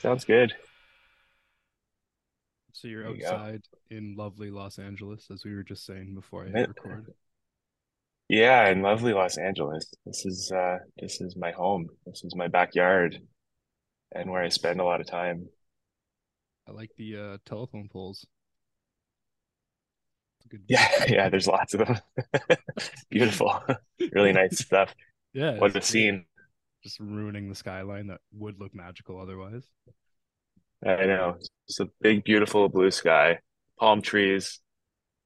Sounds good. So you're There you outside in lovely Los Angeles, as we were just saying before I hit record. Yeah, in lovely Los Angeles. This is uh this is my home. This is my backyard and where I spend a lot of time. I like the uh, telephone poles. Good Yeah, yeah, there's lots of them. Beautiful. Really nice stuff. Yeah, What a scene. Just ruining the skyline that would look magical otherwise. I know. It's a big, beautiful blue sky, palm trees,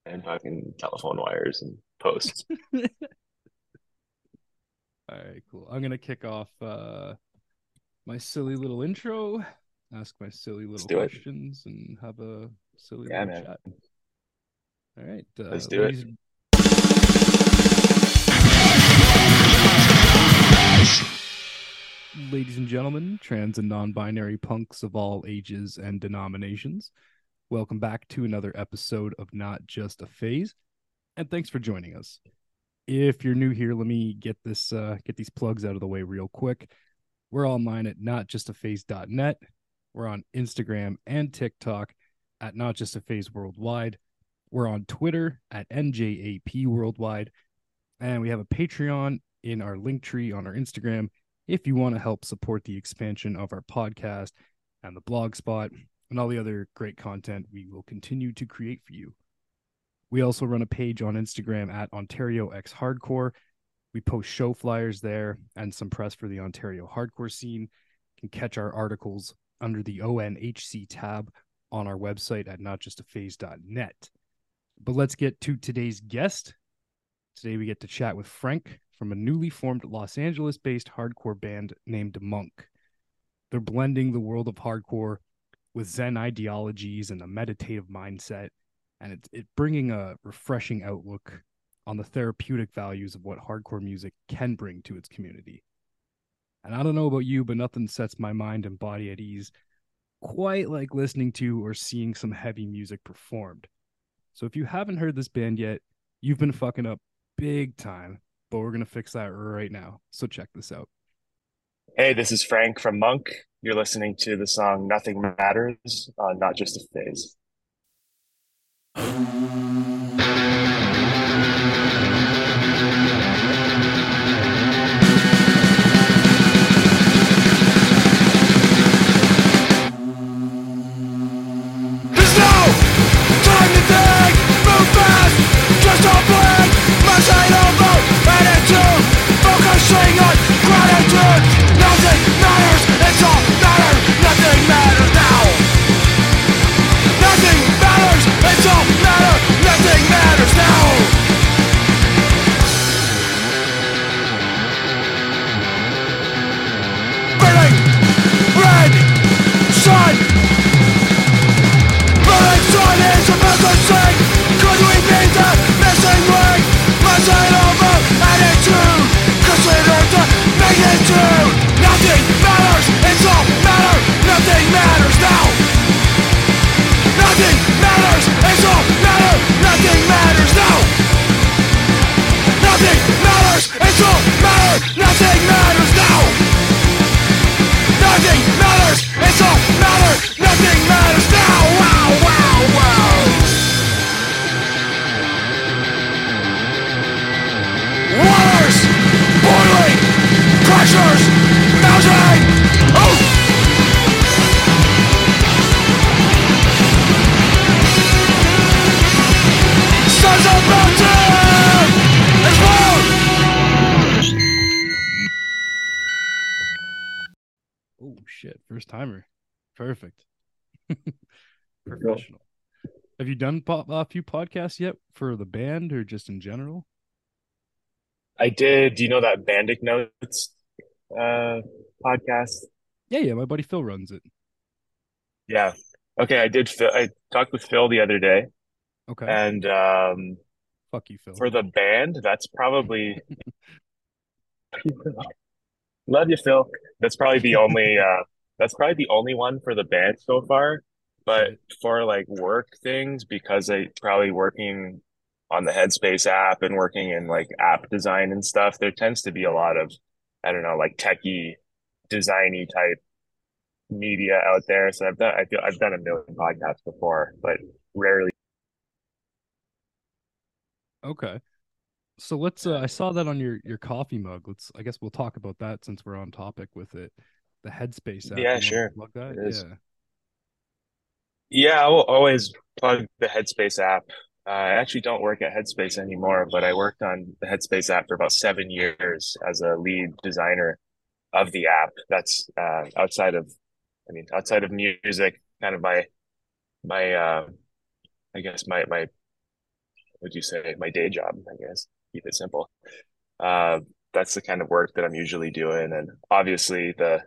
and fucking telephone wires and posts. All right, cool. I'm gonna kick off uh my silly little intro, ask my silly little do it. questions, and have a silly Yeah, little man. chat. All right, uh, Let's do it. Ladies- and gentlemen, trans and non-binary punks of all ages and denominations, welcome back to another episode of Not Just a Phase, and thanks for joining us. If you're new here, let me get this uh, get these plugs out of the way real quick. We're online at notjustaphase.net. We're on Instagram and TikTok at Not Just a Phase Worldwide. We're on Twitter at NJAP Worldwide. And we have a Patreon in our link tree on our Instagram if you want to help support the expansion of our podcast and the blog spot and all the other great content we will continue to create for you. We also run a page on Instagram at Ontario X Hardcore. We post show flyers there and some press for the Ontario hardcore scene. You can catch our articles under the ONHC tab on our website at notjustaphase.net. But let's get to today's guest. Today we get to chat with Frank from a newly formed Los Angeles based hardcore band named Monk. They're blending the world of hardcore with Zen ideologies and a meditative mindset, and it's it bringing a refreshing outlook on the therapeutic values of what hardcore music can bring to its community. And I don't know about you, but nothing sets my mind and body at ease quite like listening to or seeing some heavy music performed. So if you haven't heard this band yet, you've been fucking up big time, but we're going to fix that right now. So check this out. Hey, this is Frank from Monk. You're listening to the song Nothing Matters, uh, not just a phase. Perfect. Professional. Have you done po- a few podcasts yet for the band or just in general? I did, do you know that Bandic Notes uh, podcast? Yeah, yeah, my buddy Phil runs it. Yeah. Okay, I did. Phil, I talked with Phil the other day, Okay. and um, Fuck you, Phil. for the band, that's probably. Love you, Phil. That's probably the only. Uh, that's probably the only one for the band so far. But for like work things, because I probably working on the Headspace app and working in like app design and stuff, there tends to be a lot of, I don't know, like techie, designy type media out there. So I've done I feel I've done a million podcasts before, but rarely. Okay. So let's uh, I saw that on your your coffee mug. Let's I guess we'll talk about that since we're on topic with it. The Headspace app. Yeah, sure. plug that? It is. Yeah. Yeah, I will always plug the Headspace app. Uh, I actually don't work at Headspace anymore, but I worked on the Headspace app for about seven years as a lead designer of the app. That's uh, outside of, I mean, outside of music, kind of my my uh, I guess my my would you say my day job, I guess. Keep it simple. Uh, that's the kind of work that I'm usually doing, and obviously the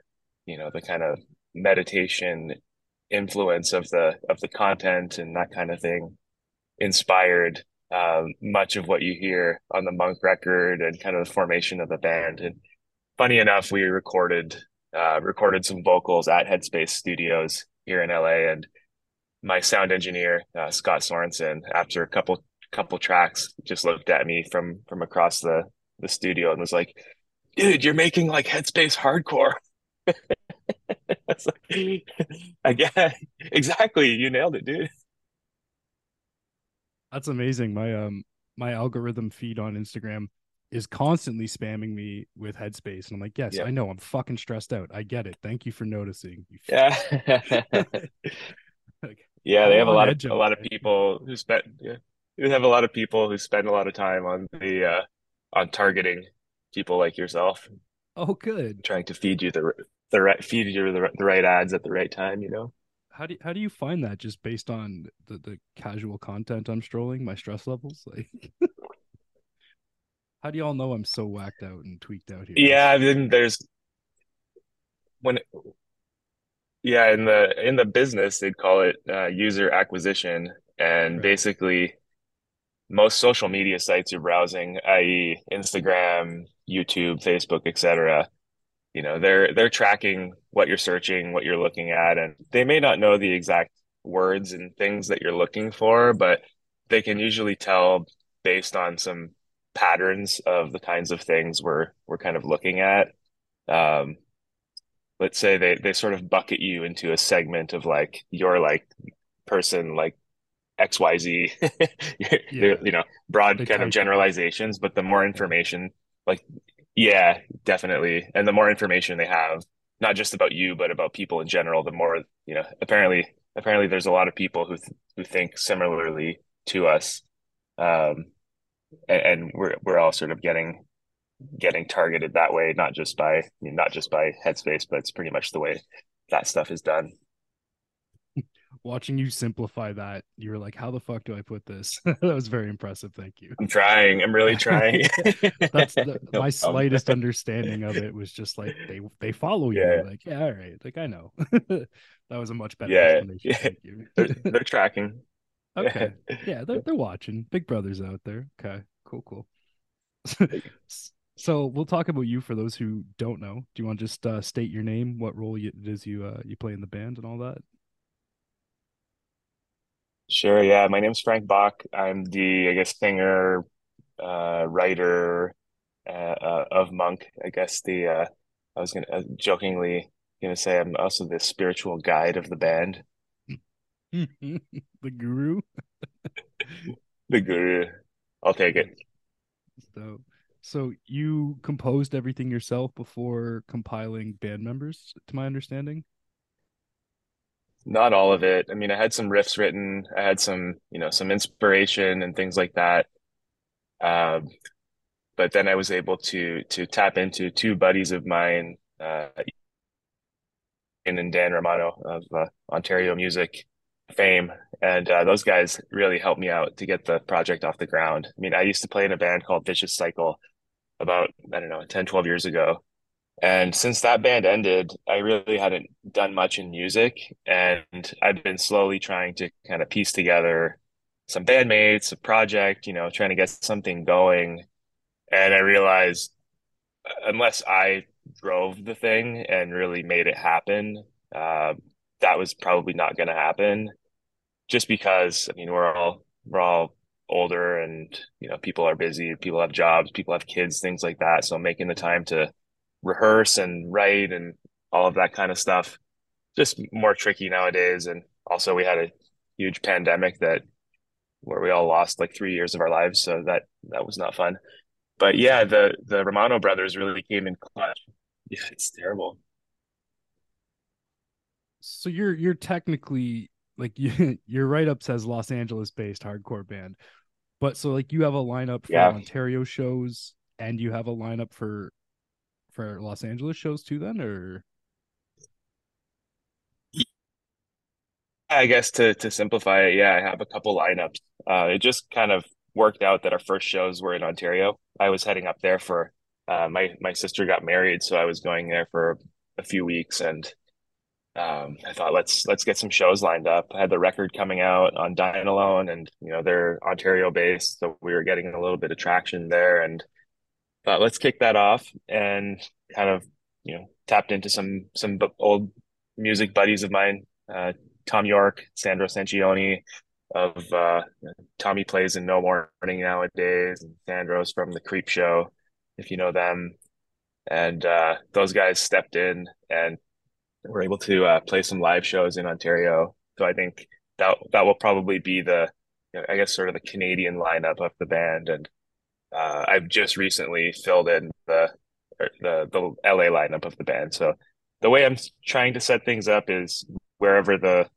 you know the kind of meditation influence of the of the content and that kind of thing inspired um, much of what you hear on the Monk record and kind of the formation of the band. And funny enough, we recorded uh, recorded some vocals at Headspace Studios here in LA, and my sound engineer uh, Scott Sorensen, after a couple couple tracks, just looked at me from from across the the studio and was like, "Dude, you're making like Headspace hardcore." It's like, again, exactly. You nailed it, dude. That's amazing. My um my algorithm feed on Instagram is constantly spamming me with Headspace, and I'm like, yes, Yeah. I know. I'm fucking stressed out. I get it. Thank you for noticing. You Yeah. Like, Yeah, they have a lot of a lot of people who spend yeah. They have a lot of people who spend a lot of time on the uh on targeting people like yourself, oh, good. trying to feed you the the right feed you the, the right ads at the right time, you know. How do how do you find that just based on the, the casual content I'm strolling, my stress levels? Like how do y'all know I'm so whacked out and tweaked out here? Yeah, I mean there's when yeah, in the in the business they'd call it uh user acquisition and Right. basically most social media sites you're browsing, i.e. Instagram, YouTube, Facebook, etc., you know, they're they're tracking what you're searching, what you're looking at, and they may not know the exact words and things that you're looking for, but they can usually tell based on some patterns of the kinds of things we're we're kind of looking at. Um, let's say they they sort of bucket you into a segment of like you're like person like XYZ, Yeah. you know, broad kind of generalizations, but the more information, like, yeah, definitely. And the more information they have, not just about you, but about people in general, the more, you know, apparently, apparently there's a lot of people who, th who think similarly to us. Um, and, and we're, we're all sort of getting, getting targeted that way, not just by, not just by Headspace, but it's pretty much the way that stuff is done. Watching you simplify that, you were like, "How the fuck do I put this?" that was very impressive. Thank you. I'm trying. I'm really trying. That's the, No my problem. slightest understanding of it was just like they they follow you. Yeah. Like, yeah, all right. Like I know. that was a much better Yeah, explanation. yeah. Thank you. they're, they're tracking. okay. Yeah, they're they're watching. Big brothers out there. Okay. Cool, cool. so we'll talk about you for those who don't know. Do you want to just uh, state your name, what role you, it is you uh, you play in the band and all that? Sure, yeah. My name's Frank Bach. I'm the, I guess, singer, uh, writer, uh, uh, of Monk. I guess the, uh, I was gonna uh, jokingly gonna say I'm also the spiritual guide of the band, the guru. the guru. I'll take it. So, so you composed everything yourself before compiling band members, to my understanding. Not all of it. I mean, I had some riffs written. I had some, you know, some inspiration and things like that. Um, but then I was able to to tap into two buddies of mine, uh, Ian and Dan Romano of uh, Ontario Music fame, and uh, those guys really helped me out to get the project off the ground. I mean, I used to play in a band called Vicious Cycle about, I don't know, 10, 12 years ago. And since that band ended, I really hadn't done much in music, and I've been slowly trying to kind of piece together some bandmates, a project, you know, trying to get something going. And I realized unless I drove the thing and really made it happen, uh, that was probably not going to happen. Just because, I mean, we're all we're all older, and you know, people are busy, people have jobs, people have kids, things like that. So making the time to rehearse and write and all of that kind of stuff just more tricky nowadays. And also, we had a huge pandemic that where we all lost like three years of our lives, so that that was not fun. But yeah, the the Romano brothers really came in clutch. Yeah, it's terrible. So you're you're technically like you, your write up says Los Angeles based hardcore band, but so like you have a lineup for Yeah. Ontario shows and you have a lineup for for Los Angeles shows too then or I guess to to simplify it, yeah, I have a couple lineups. Uh, it just kind of worked out that our first shows were in Ontario. I was heading up there for uh, my my sister got married, so I was going there for a few weeks, and um, I thought let's let's get some shows lined up. I had the record coming out on Dine Alone, and you know they're Ontario based, so we were getting a little bit of traction there, and let's kick that off and kind of you know tapped into some some old music buddies of mine. Uh, Tom York, Sandro Sancioni of uh, Tommy plays in No Warning nowadays, and Sandro's from the Creepshow, if you know them. And uh, those guys stepped in and were able to uh, play some live shows in Ontario. So I think that that will probably be the, you know, I guess, sort of the Canadian lineup of the band. And uh, I've just recently filled in the the the LA lineup of the band. So the way I'm trying to set things up is wherever the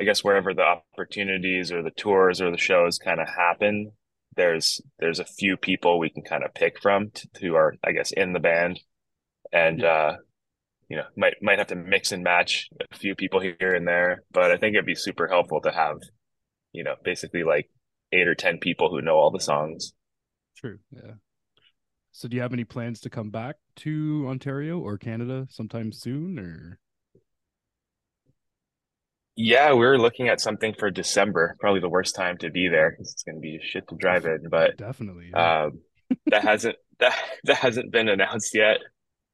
I guess wherever the opportunities or the tours or the shows kind of happen, there's there's a few people we can kind of pick from to, who are I guess in the band, and uh, you know might might have to mix and match a few people here and there, but I think it'd be super helpful to have you know basically like eight or ten people who know all the songs. True yeah so do you have any plans to come back to Ontario or Canada sometime soon or Yeah, we were looking at something for December, probably the worst time to be there because it's going to be shit to drive in, but definitely yeah. um, that hasn't that that hasn't been announced yet.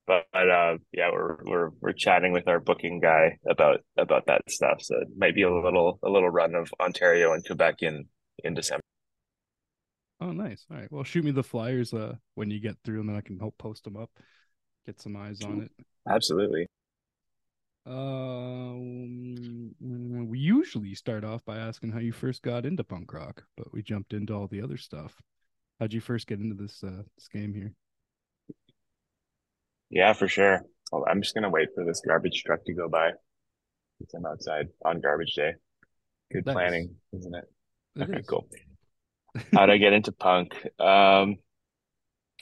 But uh, yeah, we're we're we're chatting with our booking guy about about that stuff. So it might be a little a little run of Ontario and Quebec in in December. Oh nice all right well shoot me the flyers uh when you get through and then I can help post them up get some eyes on it Absolutely. Um, we usually start off by asking how you first got into punk rock, but we jumped into all the other stuff. How'd you first get into this uh this game here? Yeah, for sure. Well, I'm just gonna wait for this garbage truck to go by. I'm outside on garbage day. Good Nice. planning, isn't it? It Okay, is. cool. How'd I get into punk? Um,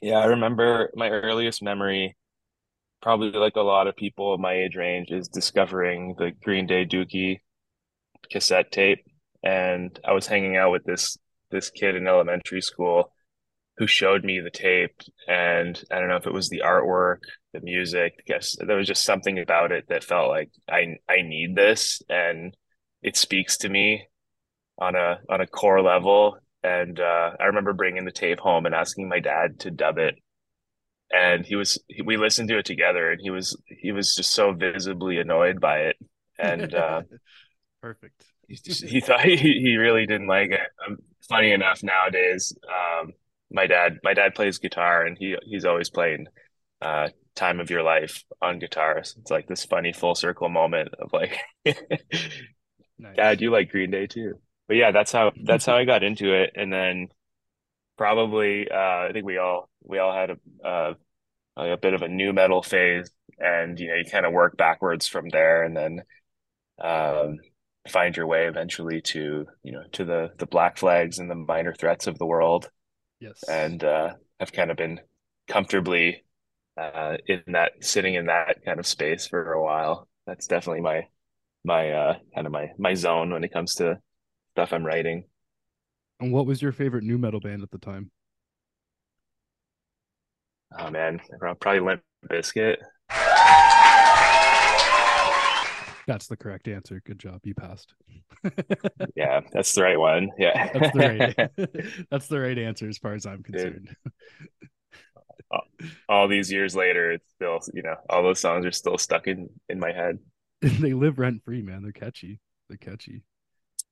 yeah, I remember my earliest memory, probably like a lot of people of my age range, is discovering the Green Day Dookie cassette tape. And I was hanging out with this this kid in elementary school who showed me the tape. And I don't know if it was the artwork, the music, I guess there was just something about it that felt like I I need this and it speaks to me on a on a core level. And uh, I remember bringing the tape home and asking my dad to dub it. And he was he, we listened to it together, and he was he was just so visibly annoyed by it. And uh, Perfect. he, he thought he, he really didn't like it. Um, funny enough, nowadays, um, my dad my dad plays guitar, and he he's always playing uh, "Time of Your Life" on guitar. So it's like this funny full circle moment of like, Nice. Dad, you like Green Day too. But yeah, that's how that's how I got into it, and then probably uh, I think we all we all had a uh, a bit of a nu metal phase, and you know you kind of work backwards from there, and then um, find your way eventually to you know to the the Black Flags and the Minor Threats of the world, Yes. and uh, I've kind of been comfortably uh, in that sitting in that kind of space for a while. That's definitely my my uh, kind of my my zone when it comes to stuff I'm writing. And what was your favorite nu metal band at the time? Oh man, probably Limp Bizkit. That's the correct answer. Good job. You passed. Yeah, that's the right one. Yeah, That's the right. That's the right answer as far as I'm concerned. all these years later, it's still you know all those songs are still stuck in in my head. they live rent free, man. They're catchy. They're catchy.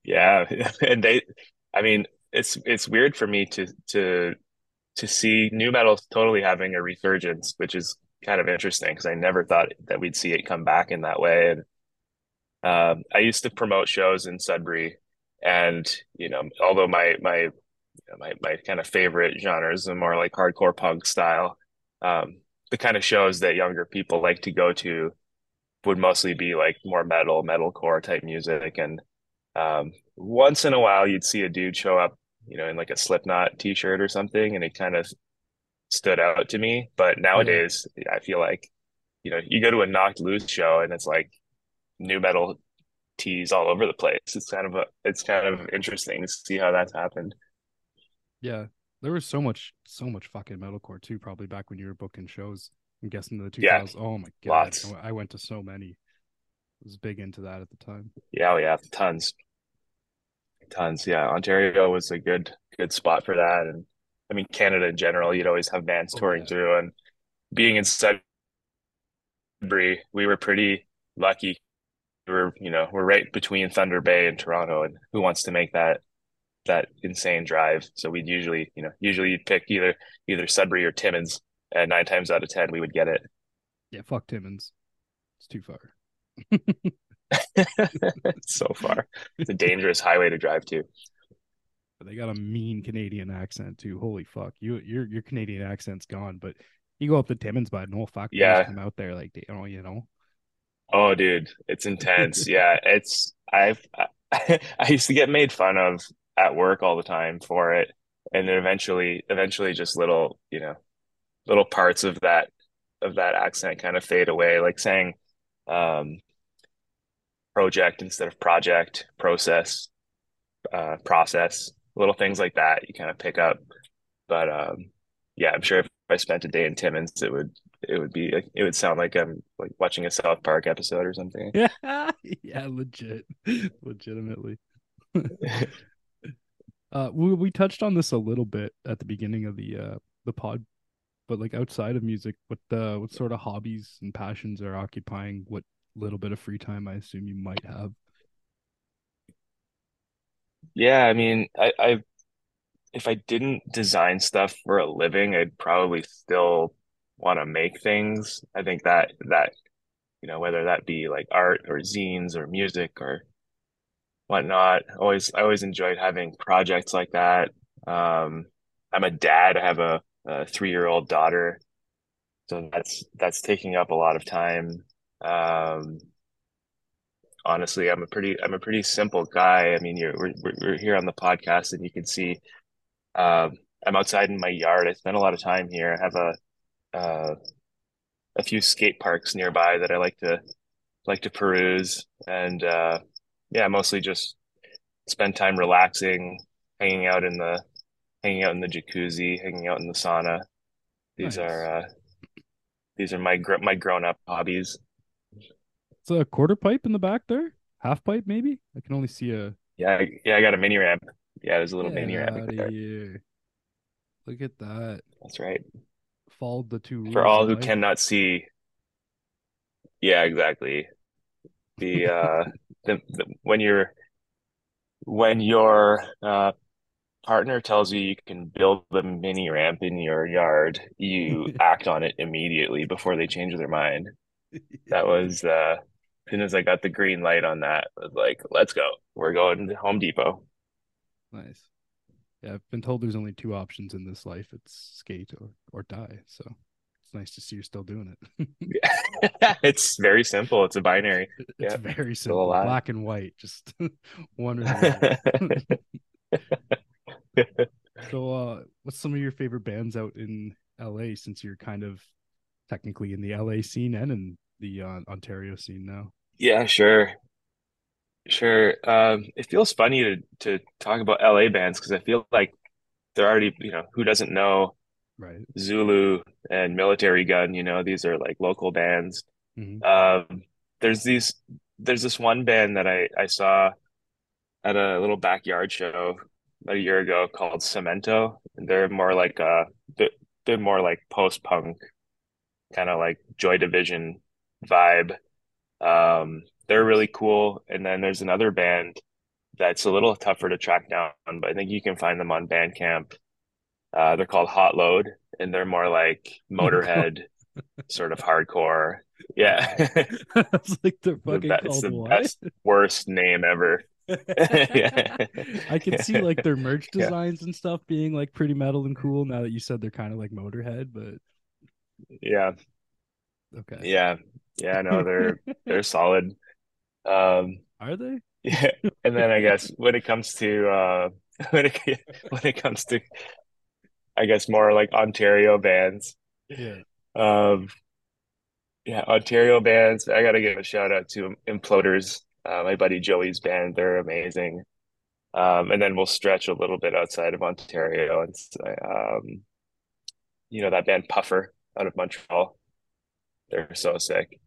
Yeah, and they, I mean, it's it's weird for me to to to see nu metal totally having a resurgence, which is kind of interesting because I never thought that we'd see it come back in that way. And Um, I used to promote shows in Sudbury, and you know, although my my my my kind of favorite genres are more like hardcore punk style, um, the kind of shows that younger people like to go to would mostly be like more metal, metalcore type music, and um, once in a while you'd see a dude show up, you know, in like a Slipknot t-shirt or something, and it kind of stood out to me. But nowadays, yeah. I feel like, you know, you go to a Knocked Loose show and it's like nu metal tees all over the place. It's kind of a, it's kind of interesting to see how that's happened. Yeah, there was so much, so much fucking metalcore too. Probably back when you were booking shows. I'm guessing the 2000s. Yeah, oh my god, lots. I went to so many. I was big into that at the time. Yeah, oh yeah, tons, tons. Yeah, Ontario was a good, good spot for that, and I mean Canada in general. You'd always have bands oh, touring yeah. through, and being in Sudbury, we were pretty lucky. We were, you know, we're right between Thunder Bay and Toronto, and who wants to make that that insane drive? So we'd usually, you know, usually you'd pick either either Sudbury or Timmins, and nine times out of ten we would get it. Yeah, fuck Timmins. It's too far. so far. It's a dangerous highway to drive to. But they got a mean Canadian accent too. Holy fuck. You your your Canadian accent's gone, but you go up to Timmins, but no fuck yeah. come out there like you know, you know. Oh dude, it's intense. yeah, it's I've I, I used to get made fun of at work all the time for it. And then eventually eventually just little, you know, little parts of that of that accent kind of fade away, like saying um project instead of project, process, uh, process, little things like that you kind of pick up. But um, yeah, I'm sure if I spent a day in Timmins, it would it would be it would sound like I'm like watching a South Park episode or something. Yeah, yeah, legit, legitimately. uh, we we touched on this a little bit at the beginning of the uh the pod, but like outside of music, what uh what sort of hobbies and passions are occupying what little bit of free time I assume you might have. Yeah, I mean, I, I if I didn't design stuff for a living, I'd probably still want to make things. I think that that you know, whether that be like art or zines or music or whatnot. Always I always enjoyed having projects like that. Um, I'm a dad. I have a, a three year old daughter, so that's that's taking up a lot of time. Um, honestly, I'm a pretty I'm a pretty simple guy. I mean, you're we're, we're here on the podcast, and you can see um, I'm outside in my yard. I spend a lot of time here. I have a uh, a few skate parks nearby that I like to like to peruse, and uh, yeah, mostly just spend time relaxing, hanging out in the hanging out in the jacuzzi, hanging out in the sauna. These nice. are uh, these are my my grown up hobbies. It's a quarter pipe in the back there, half pipe maybe. I can only see a. Yeah, yeah, I got a mini ramp. Yeah, there's a little mini ramp. There. Here. Look at that. That's right. Followed the two. For all who life. cannot see. Yeah, exactly. The uh, the, the when you're when your uh partner tells you you can build a mini ramp in your yard, you act on it immediately before they change their mind. That was uh as soon as I got the green light on that, I was like, let's go. We're going to Home Depot. Nice. Yeah, I've been told there's only two options in this life. It's skate or, or die. So it's nice to see you're still doing it. yeah. it's very simple. It's a binary. It's yeah, very simple. Black and white. Just one so uh what's some of your favorite bands out in LA since you're kind of technically in the LA scene and in the uh, Ontario scene now? Yeah, sure. Sure. Um, it feels funny to to talk about LA bands because I feel like they're already, you know, who doesn't know right. Zulu and Militarie Gun, you know, these are like local bands. Mm-hmm. Um, there's these there's this one band that I I saw at a little backyard show a year ago called Cemento. They're more like uh they're, they're more like post punk kind of like Joy Division vibe. Um, they're really cool. And then there's another band that's a little tougher to track down, but I think you can find them on Bandcamp. Uh, they're called Hot Load, and they're more like Motorhead, sort of hardcore. Yeah. it's like they're The fucking be- it's called the what? best, worst name ever. Yeah. I can see like their merch Yeah. designs and stuff being like pretty metal and cool. Now that you said they're kind of like Motorhead, but Yeah. Okay, Yeah. Yeah, no, they're they're solid. Um are they? yeah. And then I guess when it comes to uh when it when it comes to I guess more like Ontario bands. Yeah, Um yeah, Ontario bands. I gotta give a shout out to Imploders, uh, my buddy Joey's band. They're amazing. Um, and then we'll stretch a little bit outside of Ontario and um, you know that band Puffer out of Montreal. They're so sick.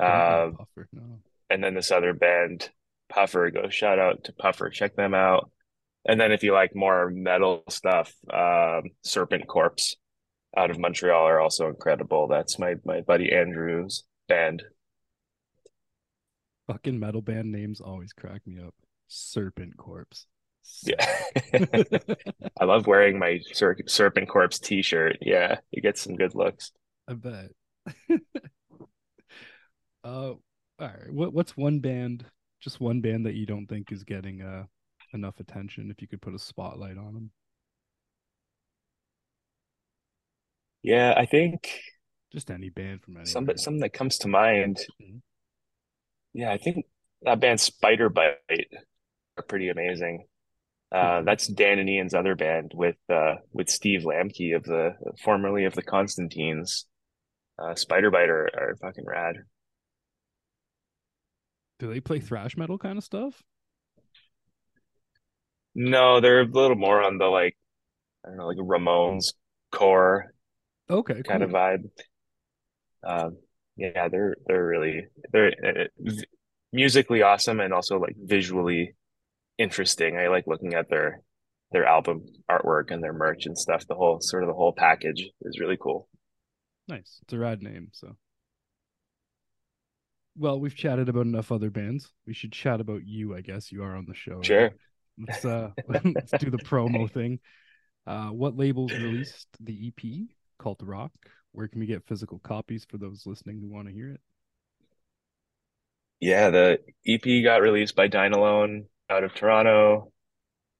Um, Puffer, no. and then this other band, Puffer, go shout out to Puffer. Check them out. And then if you like more metal stuff, um, Serpent Corpse out of Montreal are also incredible. That's my my buddy Andrew's band. Fucking metal band names always crack me up. Serpent Corpse. Yeah. I love wearing my Ser Serpent Corpse t-shirt. Yeah, you get some good looks. I bet. uh, all right. What what's one band, just one band that you don't think is getting uh enough attention? If you could put a spotlight on them, Yeah, I think just any band from any some something that comes to mind. Mhm. Yeah, I think that band Spider Bite are pretty amazing. Uh, Mhm. that's Dan and Ian's other band with uh with Steve Lambke of the formerly of the Constantines. Uh, Spider Bite are, are fucking rad. Do they play thrash metal kind of stuff? No, they're a little more on the like I don't know, like Ramones core Okay, kind of vibe. Um, yeah, they're they're really they're uh, v- musically awesome and also like visually interesting. I like looking at their their album artwork and their merch and stuff. The whole sort of the whole package is really cool. Nice. It's a rad name. So, well, we've chatted about enough other bands. We should chat about you. I guess you are on the show. Sure. Let's uh let's do the promo thing. Uh, what labels released the EP called Rock? Where can we get physical copies for those listening who want to hear it? Yeah, the EP got released by Dine Alone out of Toronto,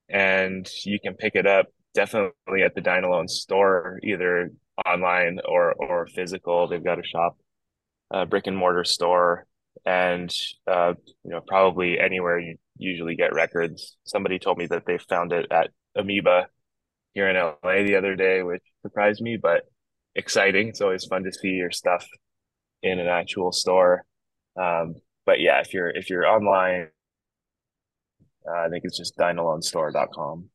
and you can pick it up definitely at the Dine Alone store, either online or or physical. They've got a shop, a brick and mortar store, and uh, you know, probably anywhere you usually get records. Somebody told me that they found it at Amoeba here in LA the other day, which surprised me, but exciting. It's always fun to see your stuff in an actual store. Um, but yeah, if you're if you're online, uh, I think it's just dinealonestore.com.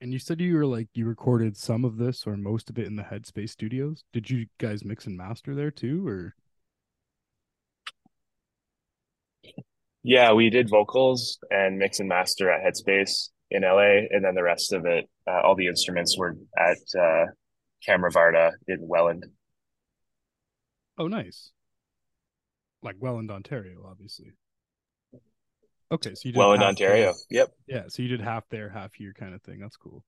And you said you were like you recorded some of this or most of it in the Headspace Studios. Did you guys mix and master there too, or Yeah, we did vocals and mix and master at Headspace in LA, and then the rest of it, uh, all the instruments were at uh, Camera Varda in Welland. oh, nice, like Welland, Ontario, obviously. Okay, so you did Welland, half Ontario. there. Yep. Yeah, so you did half there, half here, kind of thing. That's cool.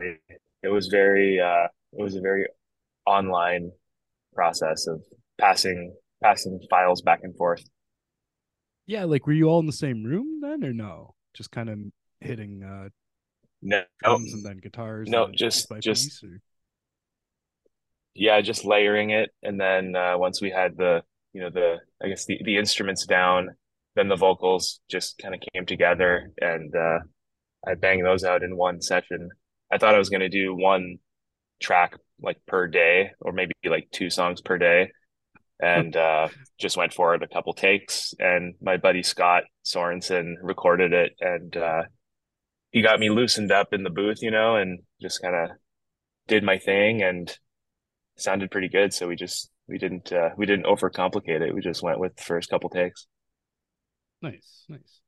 It was very uh, it was a very online process of passing passing files back and forth. Yeah, like were you all in the same room then, or no? Just kind of hitting uh No, drums and then guitars. No, then just- by just- piece, or- yeah, just layering it, and then uh, once we had the you know the I guess the the instruments down, then the vocals just kind of came together, and uh, I banged those out in one session. I thought I was gonna do one track like per day, or maybe like two songs per day, and uh, just went for it a couple takes. And my buddy Scott Sorensen recorded it, and uh, he got me loosened up in the booth, you know, and just kind of did my thing and sounded pretty good. So we just we didn't uh, we didn't overcomplicate it. We just went with the first couple takes. nice, nice.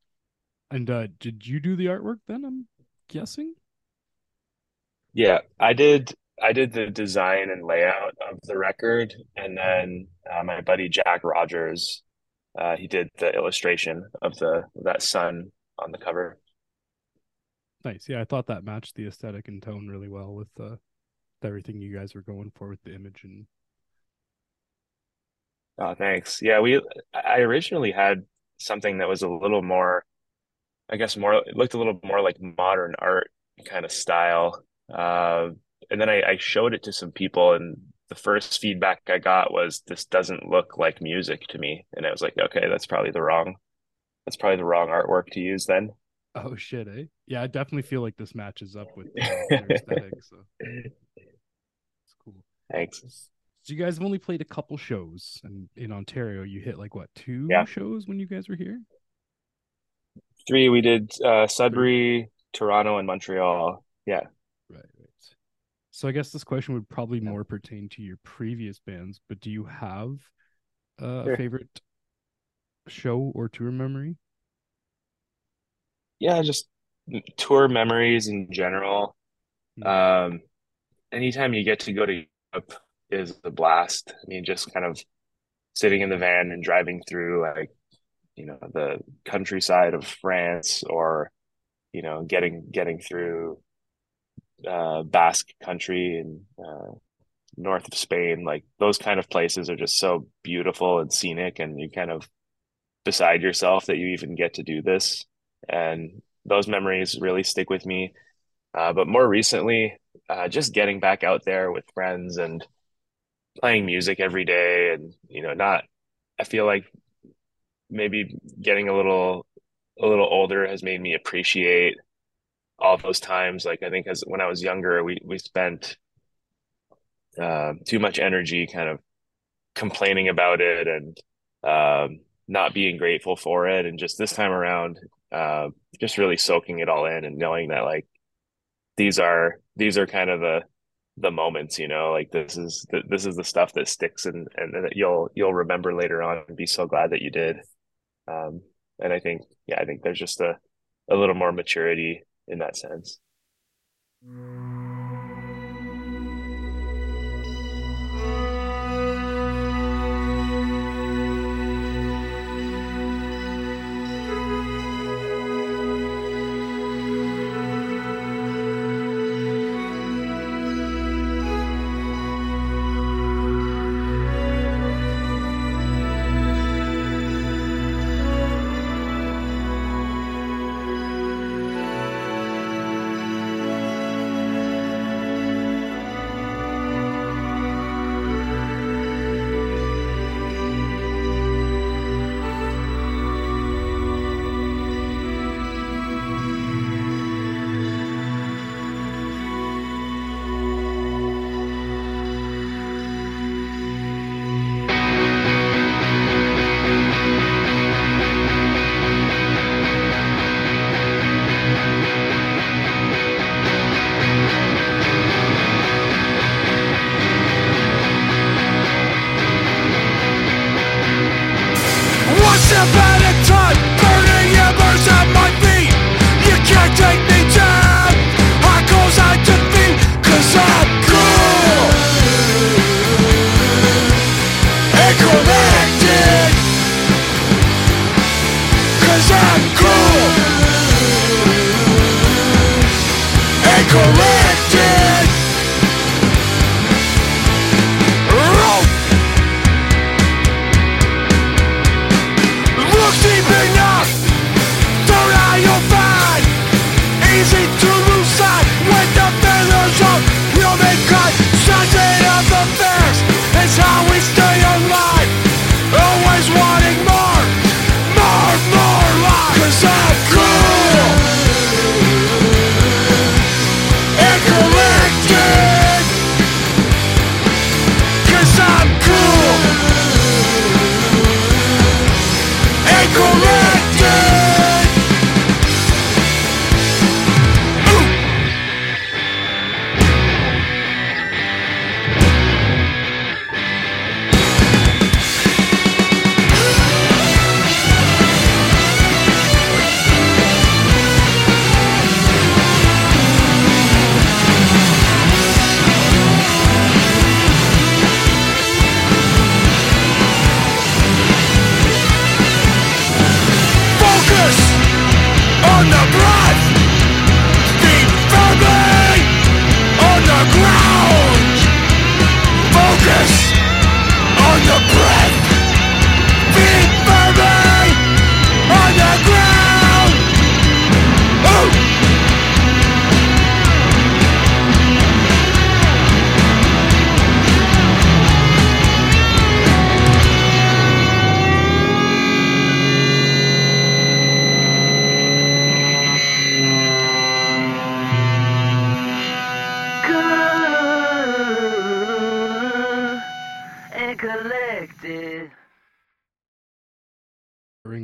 And uh did you do the artwork then? I'm guessing. Yeah, I did. I did the design and layout of the record, and then uh, my buddy Jack Rogers, uh, he did the illustration of the that sun on the cover. Nice. Yeah, I thought that matched the aesthetic and tone really well with uh everything you guys were going for with the image and Oh, thanks. Yeah, we I originally had something that was a little more, I guess more it looked a little more like modern art kind of style. Uh, and then I, I showed it to some people, and the first feedback I got was this doesn't look like music to me. And I was like, okay, that's probably the wrong that's probably the wrong artwork to use then. oh shit, eh? Yeah, I definitely feel like this matches up with uh, aesthetic, so it's cool. Thanks. So you guys have only played a couple shows, and in Ontario, you hit like what two Yeah. shows when you guys were here? Three, we did uh, Sudbury, Toronto, and Montreal. Yeah. Right, right. So I guess this question would probably more pertain to your previous bands, but do you have uh, Sure. a favorite show or tour memory? Yeah, just tour memories in general. Hmm. Um, anytime you get to go to Europe is a blast. I mean, just kind of sitting in the van and driving through like, you know, the countryside of France or, you know, getting getting through uh Basque country and uh north of Spain, like those kind of places are just so beautiful and scenic and you kind of beside yourself that you even get to do this. And those memories really stick with me. Uh, but more recently, uh, just getting back out there with friends and playing music every day and, you know, not, I feel like maybe getting a little, a little older has made me appreciate all those times. Like I think as when I was younger, we, we spent, uh, too much energy kind of complaining about it and, um, not being grateful for it. And just this time around, uh, just really soaking it all in and knowing that like these are these are kind of the the moments, you know, like this is th- this is the stuff that sticks and and that you'll you'll remember later on and be so glad that you did. Um, and I think yeah, I think there's just a a little more maturity in that sense. collected.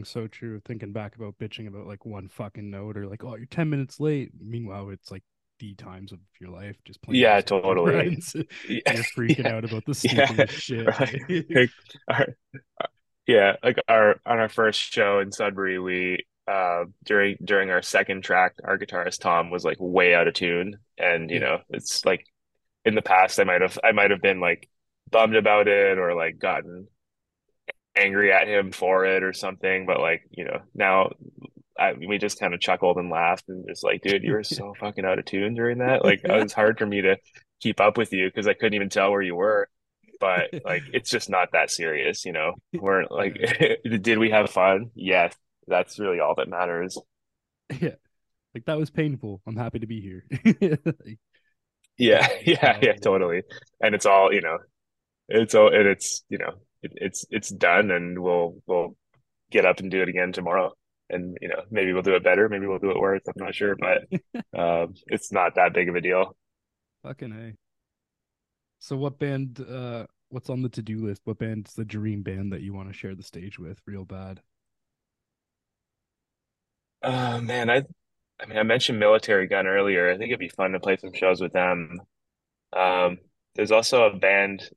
So true. Thinking back about bitching about like one fucking note or like, oh, you're ten minutes late. Meanwhile, it's like the times of your life just playing. Yeah, music with your totally. friends. Yeah, You're freaking yeah, out about the yeah. shit. Right. Like, our, yeah, like our on our first show in Sudbury, we uh during during our second track, our guitarist Tom was like way out of tune, and you Yeah. know, it's like in the past, I might have I might have been like bummed about it or like gotten angry at him for it or something, but like you know, now I, we just kind of chuckled and laughed and just like, dude, you were so fucking out of tune during that. Like, it was hard for me to keep up with you because I couldn't even tell where you were. But like, it's just not that serious, you know. We're like, did we have fun? Yes, that's really all that matters. yeah, like that was painful. I'm happy to be here. Like, Yeah, yeah, yeah, totally. And it's all, you know, it's all, and it's, you know, it, it's it's done, and we'll we'll get up and do it again tomorrow. And you know, maybe we'll do it better, maybe we'll do it worse. I'm not sure, but um, it's not that big of a deal. Fucking a. So what band uh what's on the to-do list? What band's the dream band that you want to share the stage with real bad? Uh, man, I I mean, I mentioned Militarie Gun earlier. I think it'd be fun to play some shows with them. Um, there's also a band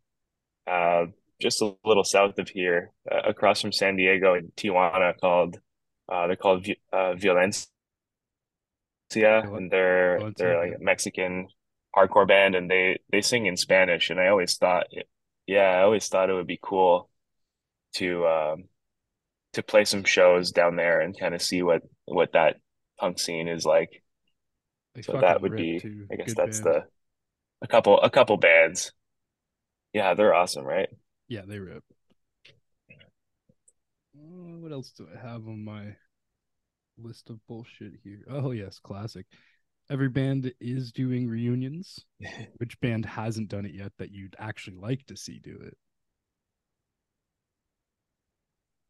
uh, just a little south of here, uh, across from San Diego in Tijuana, called uh, they're called uh, Violencia, and they're Violencia, they're like a Mexican hardcore band, and they they sing in Spanish. And I always thought, yeah, I always thought it would be cool to um, to play some shows down there and kind of see what what that punk scene is like. They So that would be, too. I guess Good that's band. the a couple a couple bands. Yeah, they're awesome, right? Yeah, they rip. Uh, what else do I have on my list of bullshit here? Oh yes, classic. Every band is doing reunions. Which band hasn't done it yet that you'd actually like to see do it?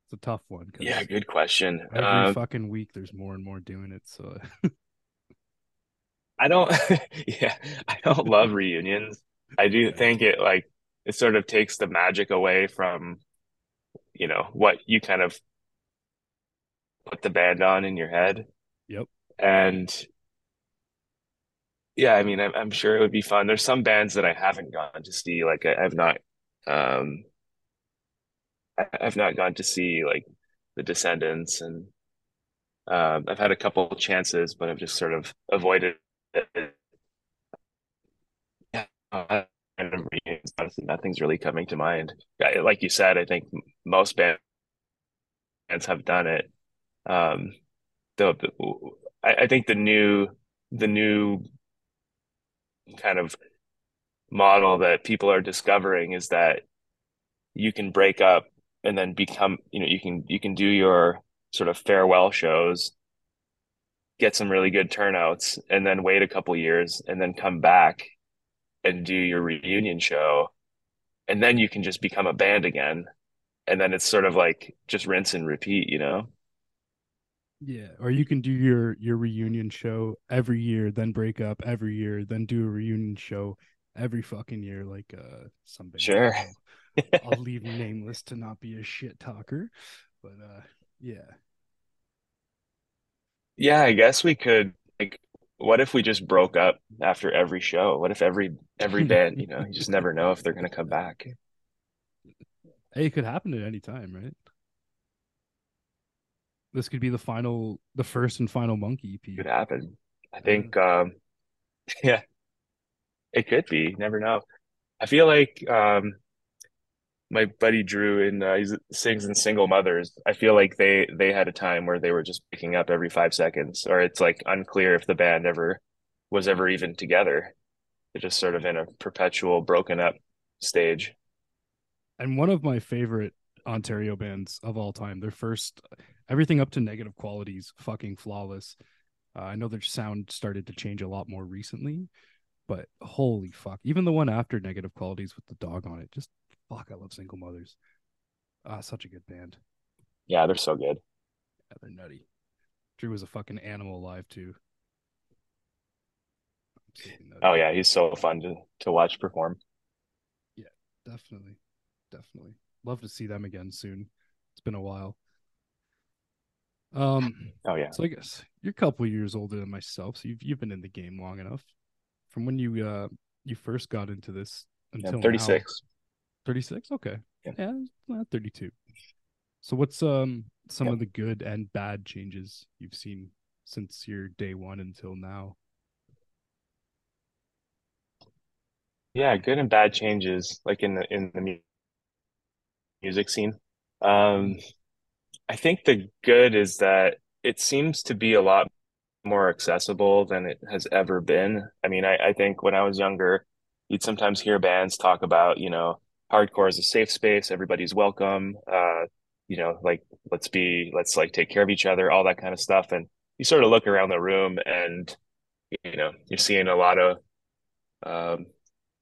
It's a tough one Yeah, good question. every Um, fucking week there's more and more doing it. So I don't, yeah, I don't love reunions. I do think it like it sort of takes the magic away from, you know, what you kind of put the band on in your head. Yep. And yeah, I mean, I'm, I'm sure it would be fun. There's some bands that I haven't gone to see. Like I, I've not, um, I've not gone to see like the Descendents, and um, I've had a couple chances, but I've just sort of avoided it. Yeah, Honestly, nothing's really coming to mind. Like you said, I think most bands have done it. Um, the, the I, I think the new the new kind of model that people are discovering is that you can break up and then become, you know, you can you can do your sort of farewell shows, get some really good turnouts, and then wait a couple years and then come back and do your reunion show. And then you can just become a band again. And then it's sort of like just rinse and repeat, you know? yeah, or you can do your your reunion show every year, then break up every year, then do a reunion show every fucking year, like uh some bands. Sure. I'll, I'll leave nameless to not be a shit talker, but uh yeah. Yeah, I guess we could like what if we just broke up after every show? What if every every band, you know, you just never know if they're gonna come back. Hey, it could happen at any time, right? This could be the final, the first and final Monkey EP. Could happen. I think um yeah, it could be. Never know. I feel like um my buddy Drew and uh, he sings in Single Mothers. I feel like they they had a time where they were just picking up every five seconds, or it's like unclear if the band ever was ever even together. They're just sort of in a perpetual broken up stage. and one of my favorite Ontario bands of all time. Their first, everything up to negative qualities, fucking flawless. Uh, I know their sound started to change a lot more recently, but holy fuck! Even the one after negative qualities with the dog on it, just fuck. I love Single Mothers. Ah, such a good band. Yeah, they're so good. Yeah, they're nutty. Drew was a fucking animal alive too. Oh yeah, he's so fun to to watch perform. Yeah, definitely, definitely. Love to see them again soon. It's been a while. Um, Oh yeah. so I guess you're a couple years older than myself, so you've you've been in the game long enough. From when you uh you first got into this until I'm 36. 36? Okay. Yeah. Yeah, not 32. So what's um some Yeah. of the good and bad changes you've seen since your day one until now? Yeah, good and bad changes like in the in the mu- music scene. Um, I think the good is that it seems to be a lot more accessible than it has ever been. I mean, I, I think when I was younger, you'd sometimes hear bands talk about, you know, hardcore is a safe space, everybody's welcome, uh, you know, like let's be, let's like take care of each other, all that kind of stuff. And you sort of look around the room and, you know, you're seeing a lot of, um,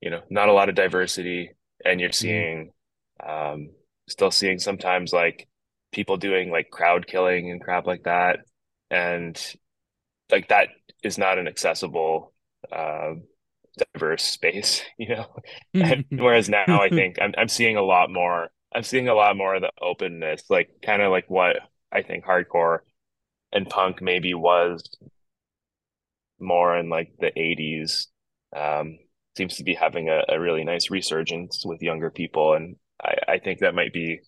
you know, not a lot of diversity, and you're seeing, um, still seeing sometimes like people doing like crowd killing and crap like that. And like that is not an accessible, um, diverse space, you know. And whereas now I think I'm I'm seeing a lot more. I'm seeing a lot more of the openness, like kind of like what I think hardcore and punk maybe was more in like the 80s. Um, seems to be having a, a really nice resurgence with younger people, and I, I think that might be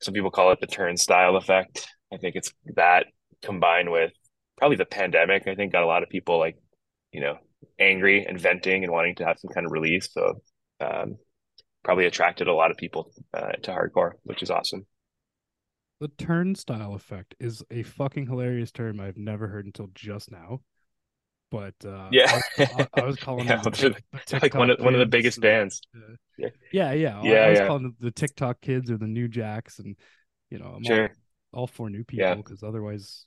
some people call it the turnstile effect. I think it's that combined with probably the pandemic. I think got a lot of people like, you know, angry and venting and wanting to have some kind of release. So um, probably attracted a lot of people uh, to hardcore, which is awesome. The turnstile effect is a fucking hilarious term I've never heard until just now. But uh, Yeah, I, I, I was calling Yeah, the, the like one of one of the biggest and- bands. Yeah, yeah. I- Yeah, I, was yeah. calling the TikTok kids or the new jacks, and you know, I'm all, Sure. all for new people because otherwise,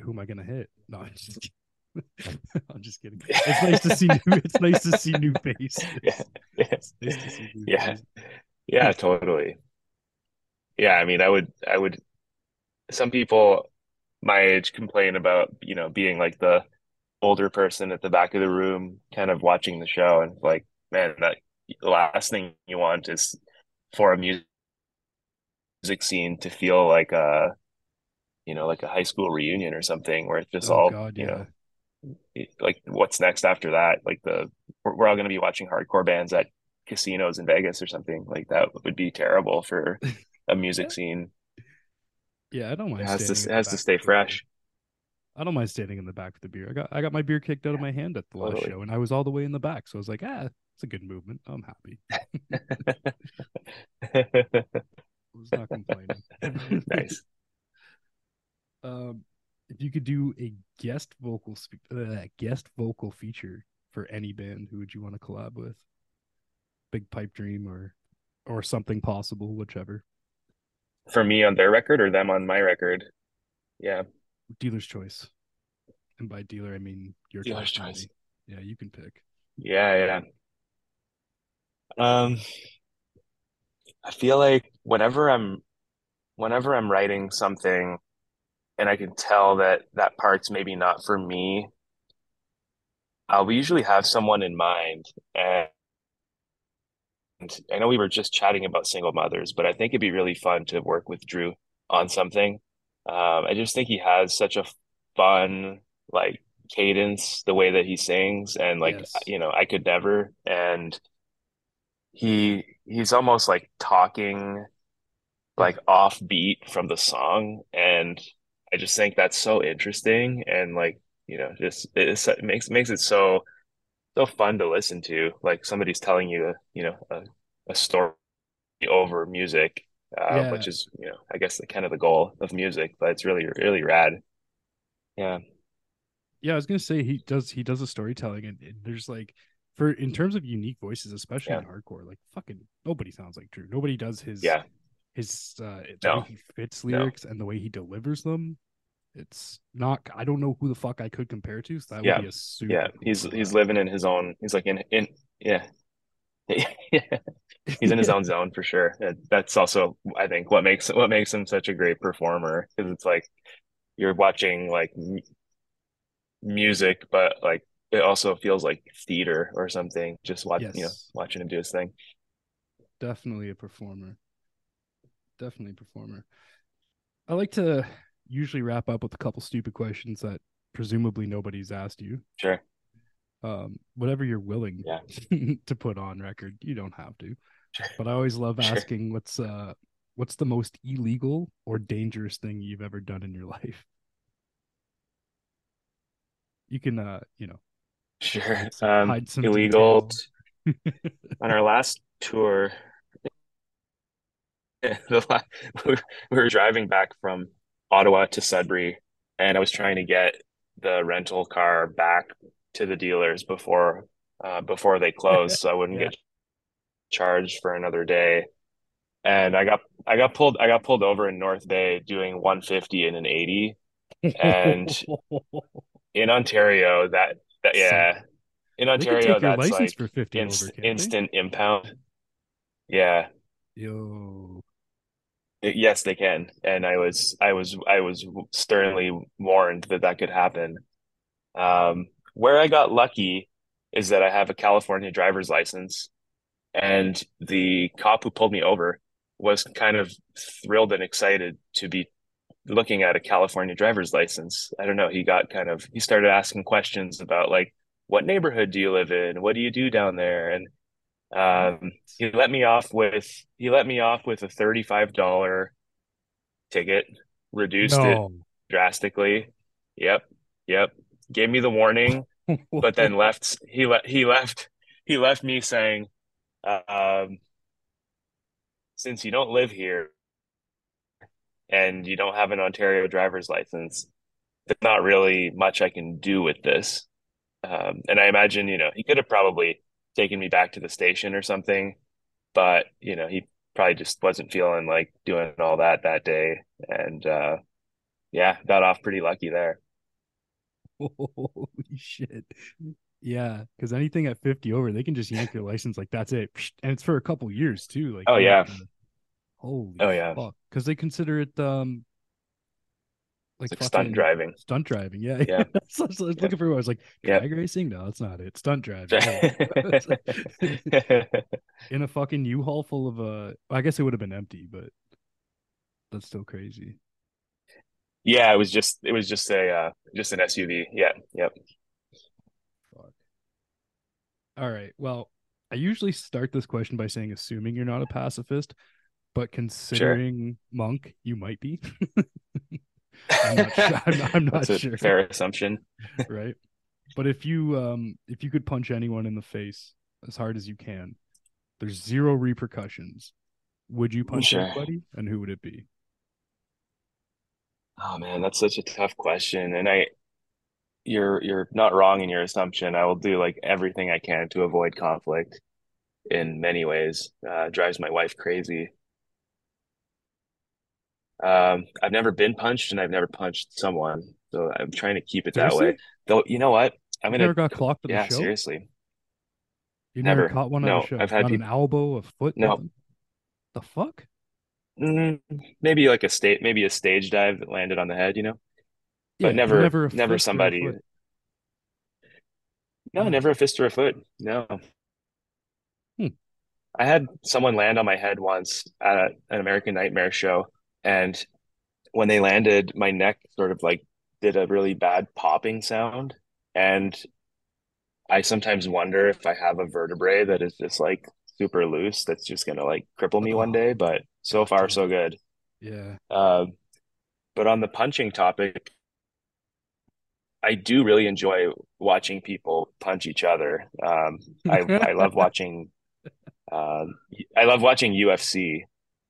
who am I gonna hit? No, I'm just kidding. I'm just kidding. It's nice to see new. It's nice to see new faces. Yeah, yeah, nice Yeah. faces. yeah, totally. Yeah, I mean, I would, I would. Some people my age complain about, you know, being like the older person at the back of the room, kind of watching the show, and like, man, that the last thing you want is for a music scene to feel like a, you know, like a high school reunion or something, where it's just Oh all, God, you yeah. know, like what's next after that? Like the we're, we're all going to be watching hardcore bands at casinos in Vegas or something. Like that would be terrible for a music scene. Yeah, I don't It mind. has to it has to stay with the beer. fresh. I don't mind standing in the back with the beer. I got I got my beer kicked out of my hand at the last Totally. show, and I was all the way in the back, so I was like, ah, it's a good movement. I'm happy. I was not complaining. Nice. Um, if you could do a guest vocal spe- uh, guest vocal feature for any band, who would you want to collab with? Big Pipe Dream or or something possible, whichever. For me on their record or them on my record. Yeah. Dealer's choice. And by dealer, I mean your Dealer's choice. choice. Mandy. Yeah, you can pick. Yeah, yeah. Um, I feel like whenever I'm whenever I'm writing something and I can tell that that part's maybe not for me, I'll usually have someone in mind. And I know we were just chatting about single mothers, but I think it'd be really fun to work with Drew on something. Um, I just think he has such a fun like cadence, the way that he sings, and like Yes. you know, I could never. And he he's almost like talking like offbeat from the song, and I just think that's so interesting and like you know, just it's, it makes makes it so so fun to listen to. Like somebody's telling you, you know, a, a story over music, uh, Yeah. which is, you know, I guess the kind of the goal of music, but it's really, really rad. Yeah. Yeah, I was gonna say he does he does the storytelling and, and there's like for in terms of unique voices, especially Yeah. in hardcore, like fucking nobody sounds like Drew. Nobody does his Yeah. His uh the No. way he fits No. lyrics and the way he delivers them. It's not I don't know who the fuck I could compare to, so that Yeah. would be a super Yeah. cool He's, he's living in his own, he's like in, in, yeah. Yeah. He's in his own zone for sure. And That's also, I think, what makes what makes him such a great performer because it's like you're watching like m music, but like it also feels like theater or something. Just watch, you know, watching him do his thing. Definitely a performer. Definitely performer. I like to usually wrap up with a couple stupid questions that presumably nobody's asked you. Sure. Um, whatever you're willing Yeah. to put on record, you don't have to. Sure. But I always love Sure. asking what's uh what's the most illegal or dangerous thing you've ever done in your life. You can uh, you know, Sure. hide some- Um, hide some illegal t- on our last tour. the we were- driving back from Ottawa to Sudbury, and I was trying to get the rental car back to the dealers before uh, before they closed, so I wouldn't Yeah. get charged for another day. And I got I got pulled I got pulled over in North Bay doing 150 and an 80 and- in Ontario. That that yeah, in Ontario that's like for 50 inst- over, can't they? instant impound. Yeah. Yo. Yes, they can. And I was I was I was sternly warned that that could happen. Um, where I got lucky is that I have a California driver's license, and the cop who pulled me over was kind of thrilled and excited to be looking at a California driver's license. I don't know, he got kind of he started asking questions about like what neighborhood do you live in? What do you do down there? And um, he let me off with he let me off with a $35 ticket, reduced it drastically. Yep. Yep. Gave me the warning, but then left he let he left he left me saying, um, since you don't live here and you don't have an Ontario driver's license, there's not really much I can do with this. Um, and I imagine, you know, he could have probably taken me back to the station or something, but you know, he probably just wasn't feeling like doing all that that day. And uh, yeah, got off pretty lucky there. Holy shit. Yeah, because anything at 50 over, they can just yank your license like that's it. And it's for a couple years too. Like Oh, yeah. Holy Oh, yeah. Because they consider it um like like stunt driving. Stunt driving, yeah. Yeah. so, so I was looking for I was like, Yeah. drag racing? No, that's not it. Stunt driving. In a fucking U-Haul full of uh I guess it would have been empty, but that's still crazy. Yeah, it was just it was just a uh, just an SUV. Yeah, yep. Fuck. All right. Well, I usually start this question by saying assuming you're not a pacifist, but considering monk, you might be. I'm not sure. I'm not, I'm not That's a sure. fair assumption. Right. But if you um if you could punch anyone in the face as hard as you can, there's zero repercussions. Would you punch Sure. anybody? And who would it be? Oh man, that's such a tough question. And I you're you're not wrong in your assumption. I will do like everything I can to avoid conflict in many ways. Uh, drives my wife crazy. Um, I've never been punched and I've never punched someone, so I'm trying to keep it that way. Though, you know what? I'm You gonna never got clocked at yeah, the show? seriously. You never, never. caught one No, on a show? I've had Not an elbow, a foot, No. nothing? The fuck? Mm, maybe like a state, maybe a stage dive that landed on the head, you know? Yeah, But never, never never a somebody. No, Hmm. never a fist or a foot. No. Hmm. I had someone land on my head once at an American Nightmare show, and when they landed, my neck sort of like did a really bad popping sound. And I sometimes wonder if I have a vertebrae that is just like super loose that's just gonna like cripple me one day, but so far so good. Yeah. Um, but on the punching topic, I do really enjoy watching people punch each other. Um, I I love watching um, I love watching UFC,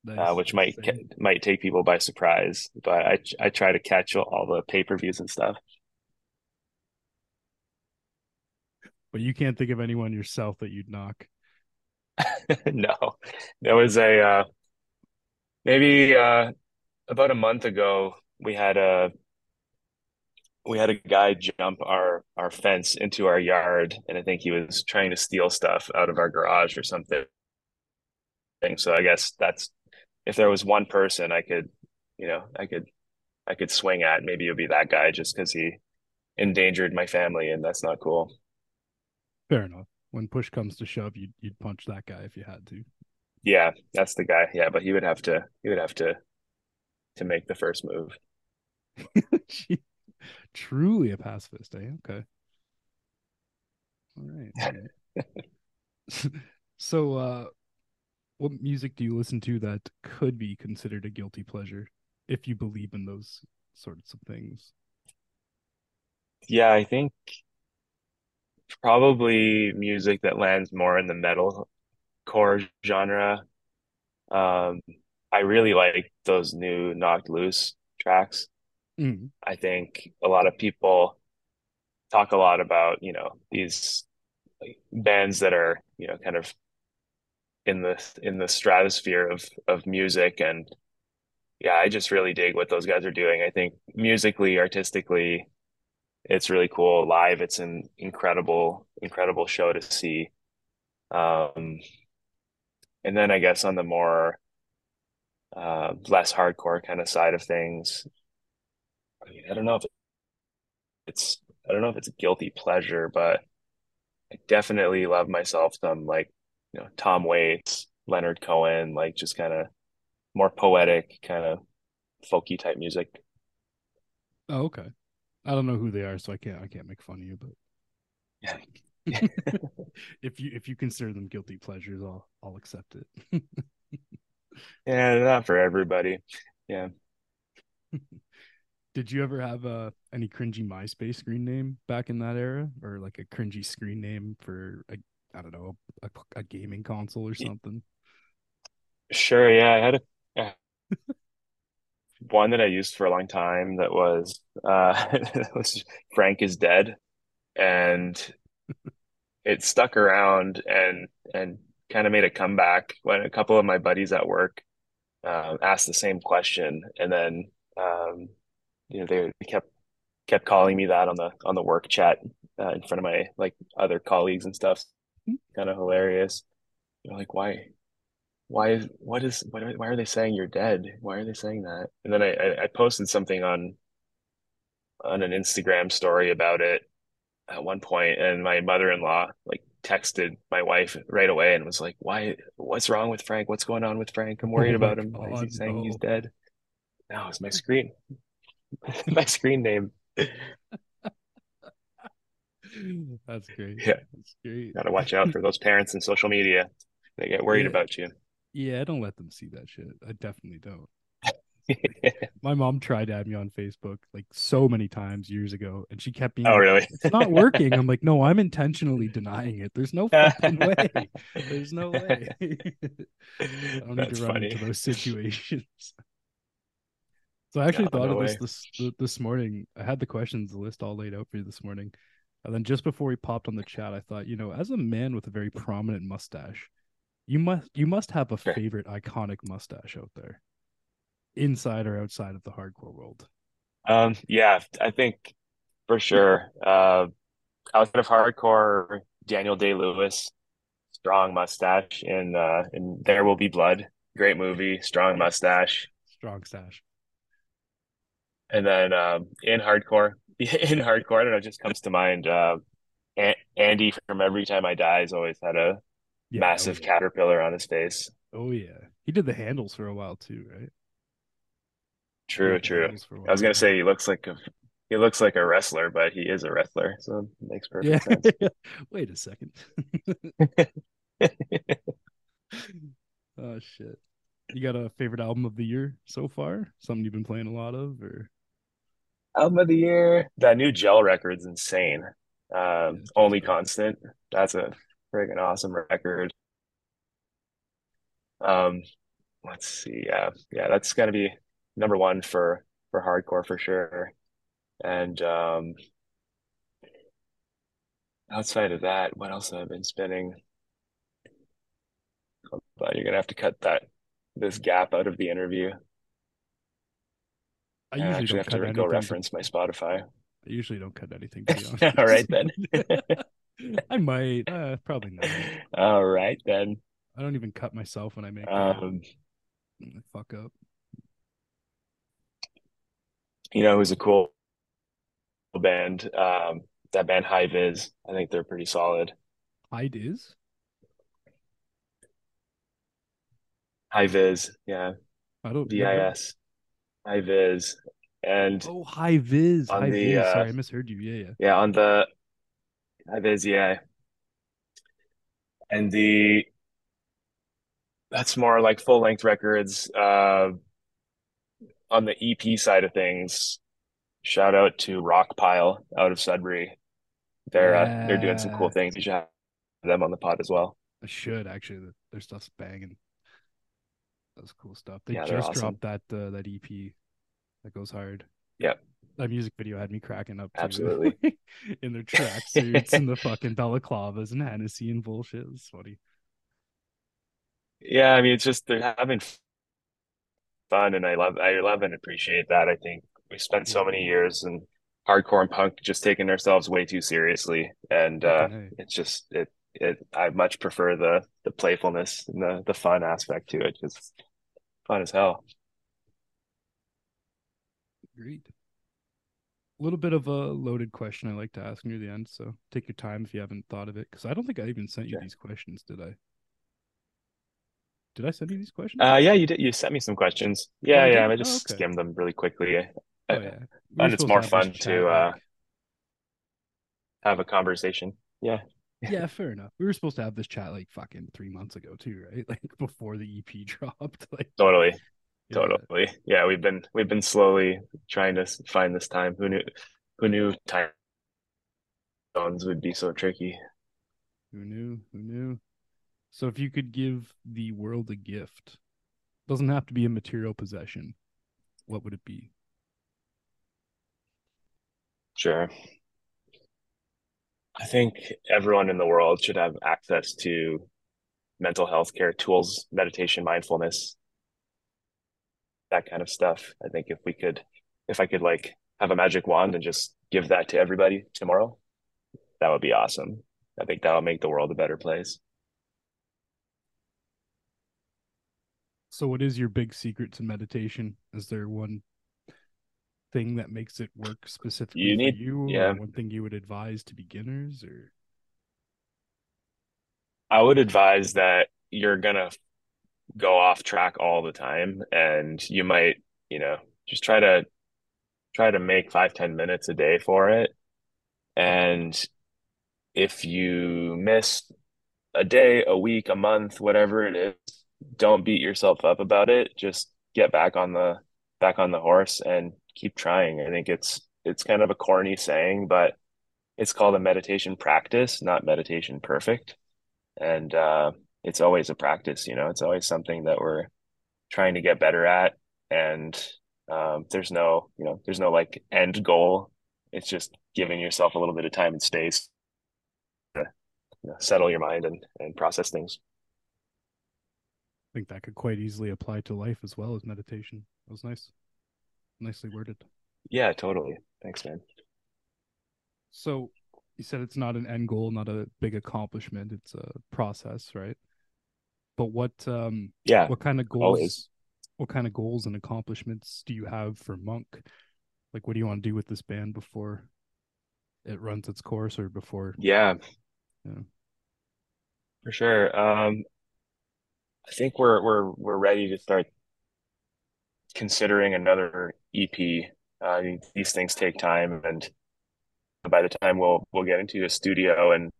uh, which might Same. might take people by surprise, but I I try to catch all, the pay-per-views and stuff. But you can't think of anyone yourself that you'd knock. No, there was a uh, maybe uh, about a month ago we had a we had a guy jump our our fence into our yard, and I think he was trying to steal stuff out of our garage or something. So I guess that's if there was one person I could, you know, I could I could swing at, maybe it would be that guy just because he endangered my family, and that's not cool. Fair enough. When push comes to shove, you'd you'd punch that guy if you had to. Yeah, that's the guy. Yeah, but he would have to he would have to to make the first move. Truly a pacifist, eh? Okay. All right. all right. so uh what music do you listen to that could be considered a guilty pleasure if you believe in those sorts of things? Yeah, I think probably music that lands more in the metal core genre. Um, I really like those new Knocked Loose tracks. Mm. I think a lot of people talk a lot about, you know, these like, bands that are, you know, kind of in the in the stratosphere of of music and yeah, I just really dig what those guys are doing. I think musically, artistically, it's really cool. Live, it's an incredible, incredible show to see. Um, and then I guess on the more uh, less hardcore kind of side of things, I mean, I don't know if it's I don't know if it's a guilty pleasure, but I definitely love myself some like you know Tom Waits, Leonard Cohen, like just kind of more poetic, kind of folky type music. Oh, okay. I don't know who they are, so I can't I can't make fun of you, but Yeah. if you if you consider them guilty pleasures, I'll I'll accept it. Yeah, not for everybody. Yeah. Did you ever have uh, any cringy MySpace screen name back in that era, or like a cringy screen name for a I don't know a, a gaming console or something? Sure, yeah, I had a, uh, one that I used for a long time that was uh that was Frank is dead and it stuck around and and kind of made a comeback when a couple of my buddies at work um, asked the same question and then um you know they kept kept calling me that on the on the work chat uh, in front of my like other colleagues and stuff kind of hilarious You're like why why is what is what are, why are they saying you're dead? Why are they saying that? And then I, I, I posted something on on an Instagram story about it at one point, and my mother-in-law like texted my wife right away and was like, "Why? What's wrong with Frank? What's going on with Frank? I'm Oh worried my about him. Why is he god, saying he's dead?" No, it's my screen, my screen name. That's great. Yeah, That's great. gotta watch out for those parents in social media. They get worried Yeah, about you. yeah. I don't let them see that shit. I definitely don't. My mom tried to add me on Facebook like so many times years ago, and she kept being Oh, like, really? "It's not working." I'm like, "No, I'm intentionally denying it. There's no fucking way. There's no way. I don't need That's to run into those situations." So I No, actually thought no of this way. this th- this morning. I had the questions list all laid out for you this morning, and then just before he popped on the chat, I thought, you know, as a man with a very prominent mustache, you must you must have a favorite iconic mustache out there, inside or outside of the hardcore world. Um, yeah, I think for sure. Uh, outside of hardcore, Daniel Day-Lewis, strong mustache in uh in There Will Be Blood. Great movie, strong mustache. Strong stash. And then um in hardcore, in hardcore, I don't know, it just comes to mind. Uh, A Andy from Every Time I Die has always had a Yeah. Oh massive yeah. caterpillar on his face. Oh yeah. He did the handles for a while too, right? True, true. handles for a I was gonna say he looks like a he looks like a wrestler, but he is a wrestler, so it makes Yeah. perfect sense. Wait a second. oh shit. You got a favorite album of the year so far? Something you've been playing a lot of, or Album of the year. That new Gel record's insane. Um, Only. Constant. That's a friggin' awesome record. Um, let's see. Yeah, yeah, that's gonna be number one for for hardcore for sure. And um, outside of that, what else have I been spinning? But you're gonna have to cut that this gap out of the interview. I I usually actually have to go reference my Spotify. I usually don't cut anything All right then. I might, uh, probably not. All right then. I don't even cut myself when I make Um, fuck up. you know who's a cool band? Um, that band High Vis. I think they're pretty solid. Hide is High Vis, yeah, I don't. V I S, High Vis, and Oh, high vis, On high the, vis. uh, Sorry, I misheard you. Yeah, yeah. yeah, on the High Vis, yeah, and the that's more like full length records. Uh, on the EP side of things, shout out to Rockpile out of Sudbury. They're uh, they're doing some cool things. You should have them on the pod as well. I should actually. Their stuff's banging. That's cool stuff. They Yeah, just awesome. dropped that uh, that EP that goes hard. Yep. That music video had me cracking up too. Absolutely. in their tracksuits and the fucking balaclavas and Hennessy and bullshit. It's funny. Yeah, I mean, it's just they're having fun, and I love I love and appreciate that. I think we spent so many years in hardcore and punk just taking ourselves way too seriously, and uh, it's just it it I much prefer the the playfulness and the the fun aspect to it because fun as hell. Agreed. A little bit of a loaded question I like to ask near the end, so take your time if you haven't thought of it, because I don't think I even sent you Sure. these questions, did I? Did I send you these questions? Uh, yeah, you did. You sent me some questions. Yeah, I yeah. I Oh, just okay. skimmed them really quickly. Oh yeah, and it's more fun to uh, have a conversation. Yeah, yeah, fair enough. We were supposed to have this chat like fucking three months ago too, right? Like before the EP dropped. Like totally. yeah. Totally. Yeah, we've been we've been slowly trying to find this time. Who knew who knew time zones would be so tricky? Who knew? Who knew? So if you could give the world a gift, doesn't have to be a material possession, what would it be? Sure. I think everyone in the world should have access to mental health care tools, meditation, mindfulness, that kind of stuff. I think if we could, if I could like have a magic wand and just give that to everybody tomorrow, that would be awesome. I think that'll make the world a better place. So what is your big secret to meditation? Is there one thing that makes it work specifically You need- for you yeah. one thing you would advise to beginners or I would advise that you're gonna go off track all the time and you might, you know, just try to try to make five, ten minutes a day for it. And if you miss a day, a week, a month, whatever it is, don't beat yourself up about it. Just get back on the back on the horse and keep trying. I think it's it's kind of a corny saying, but it's called a meditation practice, not meditation perfect and uh, it's always a practice you know it's always something that we're trying to get better at and um, there's no you know there's no like end goal it's just giving yourself a little bit of time and space to you know, settle your mind and, and process things I think that could quite easily apply to life as well as meditation. That was nice. Nicely worded. yeah totally thanks man So you said it's not an end goal, not a big accomplishment. It's a process, right? But what um yeah what kind of goals always. what kind of goals and accomplishments do you have for Monk? Like what do you want to do with this band before it runs its course or before yeah Yeah. for sure um I think we're we're we're ready to start considering another EP. Uh, these things take time, and by the time we'll we'll get into a studio and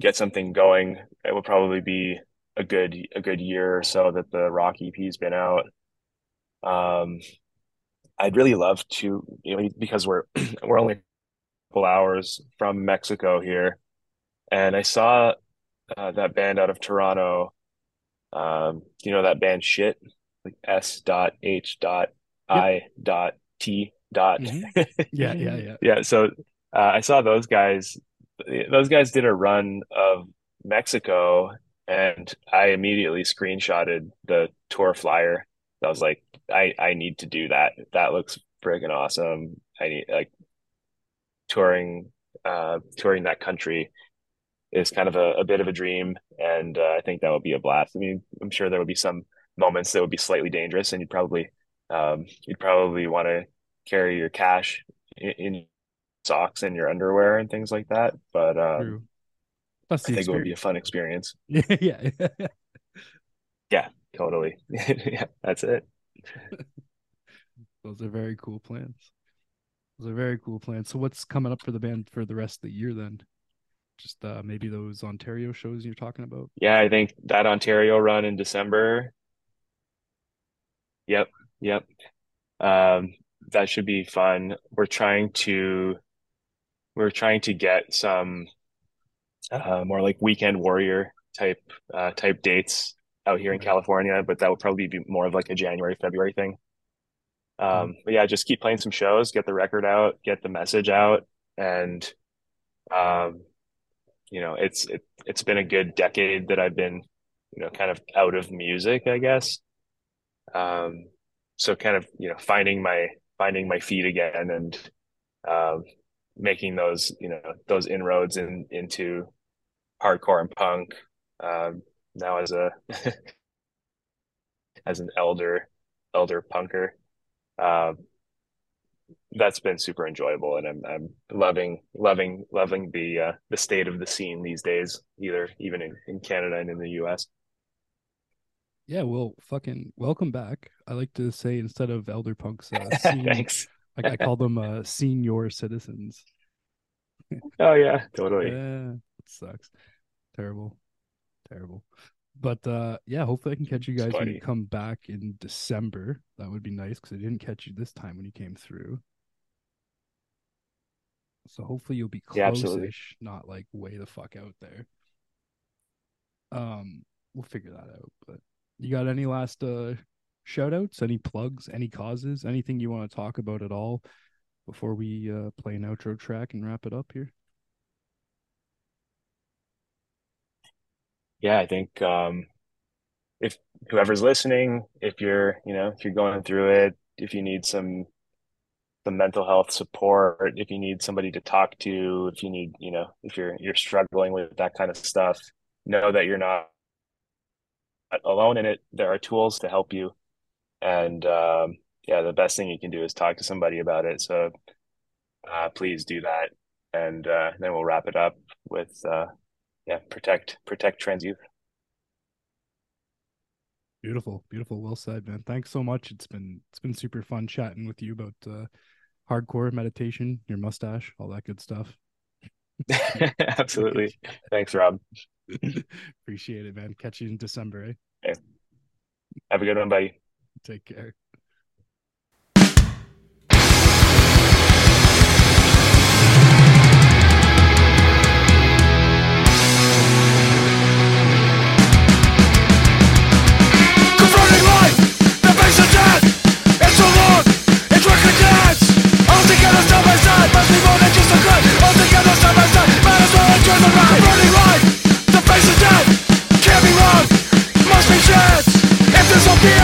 get something going, it will probably be a good a good year or so that the rock EP's been out. Um, I'd really love to, you know, because we're we're only a couple hours from Mexico here, and I saw uh, that band out of Toronto. Um, you know that band shit, like S dot H dot I dot T dot. Mhm. Yeah, yeah, yeah. Yeah, so uh, I saw those guys. Those guys did a run of Mexico, and I immediately screenshotted the tour flyer. I was like, I I need to do that. That looks friggin' awesome. I need like touring, uh, touring that country is kind of a, a bit of a dream, and uh, I think that would be a blast. I mean, I'm sure there would be some moments that would be slightly dangerous, and you'd probably, um, you'd probably want to carry your cash in, in socks and your underwear and things like that. But um, I think it would be a fun experience. yeah, yeah. Yeah, totally. yeah, that's it. Those are very cool plans. Those are very cool plans. So what's coming up for the band for the rest of the year then? Just uh maybe those Ontario shows you're talking about. Yeah, I think that Ontario run in December. Yep, yep. Um, that should be fun. We're trying to we're trying to get some uh, more like weekend warrior type uh, type dates out here in California, but that would probably be more of like a January, February thing. Um, but yeah, just keep playing some shows, get the record out, get the message out, and um, you know, it's it, it's been a good decade that I've been, you know, kind of out of music, I guess. Um, so kind of, you know, finding my finding my feet again and um, making those, you know, those inroads in into hardcore and punk. Um, now as a as an elder elder punker. Um, that's been super enjoyable and I'm I'm loving loving loving the uh the state of the scene these days, either even in, in Canada and in the US. Yeah, well, fucking welcome back. I like to say instead of elder punks, uh, scene, Thanks. I, I call them uh, senior citizens. Oh yeah, totally. Yeah, it sucks. Terrible, terrible. But uh, yeah, hopefully I can catch you guys when you come back in December. That would be nice because I didn't catch you this time when you came through. So hopefully you'll be close-ish, not like way the fuck out there. Um, we'll figure that out. But you got any last uh shout outs, any plugs, any causes, anything you want to talk about at all before we uh play an outro track and wrap it up here? Yeah, I think um if whoever's listening, if you're, you know, if you're going through it, if you need some some mental health support, if you need somebody to talk to, if you need, you know, if you're you're struggling with that kind of stuff, know that you're not alone in it. There are tools to help you. And um yeah, the best thing you can do is talk to somebody about it. So uh please do that. And uh then we'll wrap it up with uh yeah, protect protect trans youth. Beautiful, beautiful. Well said, man. Thanks so much. It's been it's been super fun chatting with you about uh hardcore meditation, your mustache, all that good stuff. Absolutely. Thanks, Rob. Appreciate it, man. Catch you in December, eh? Have a good one, buddy. Take care. so big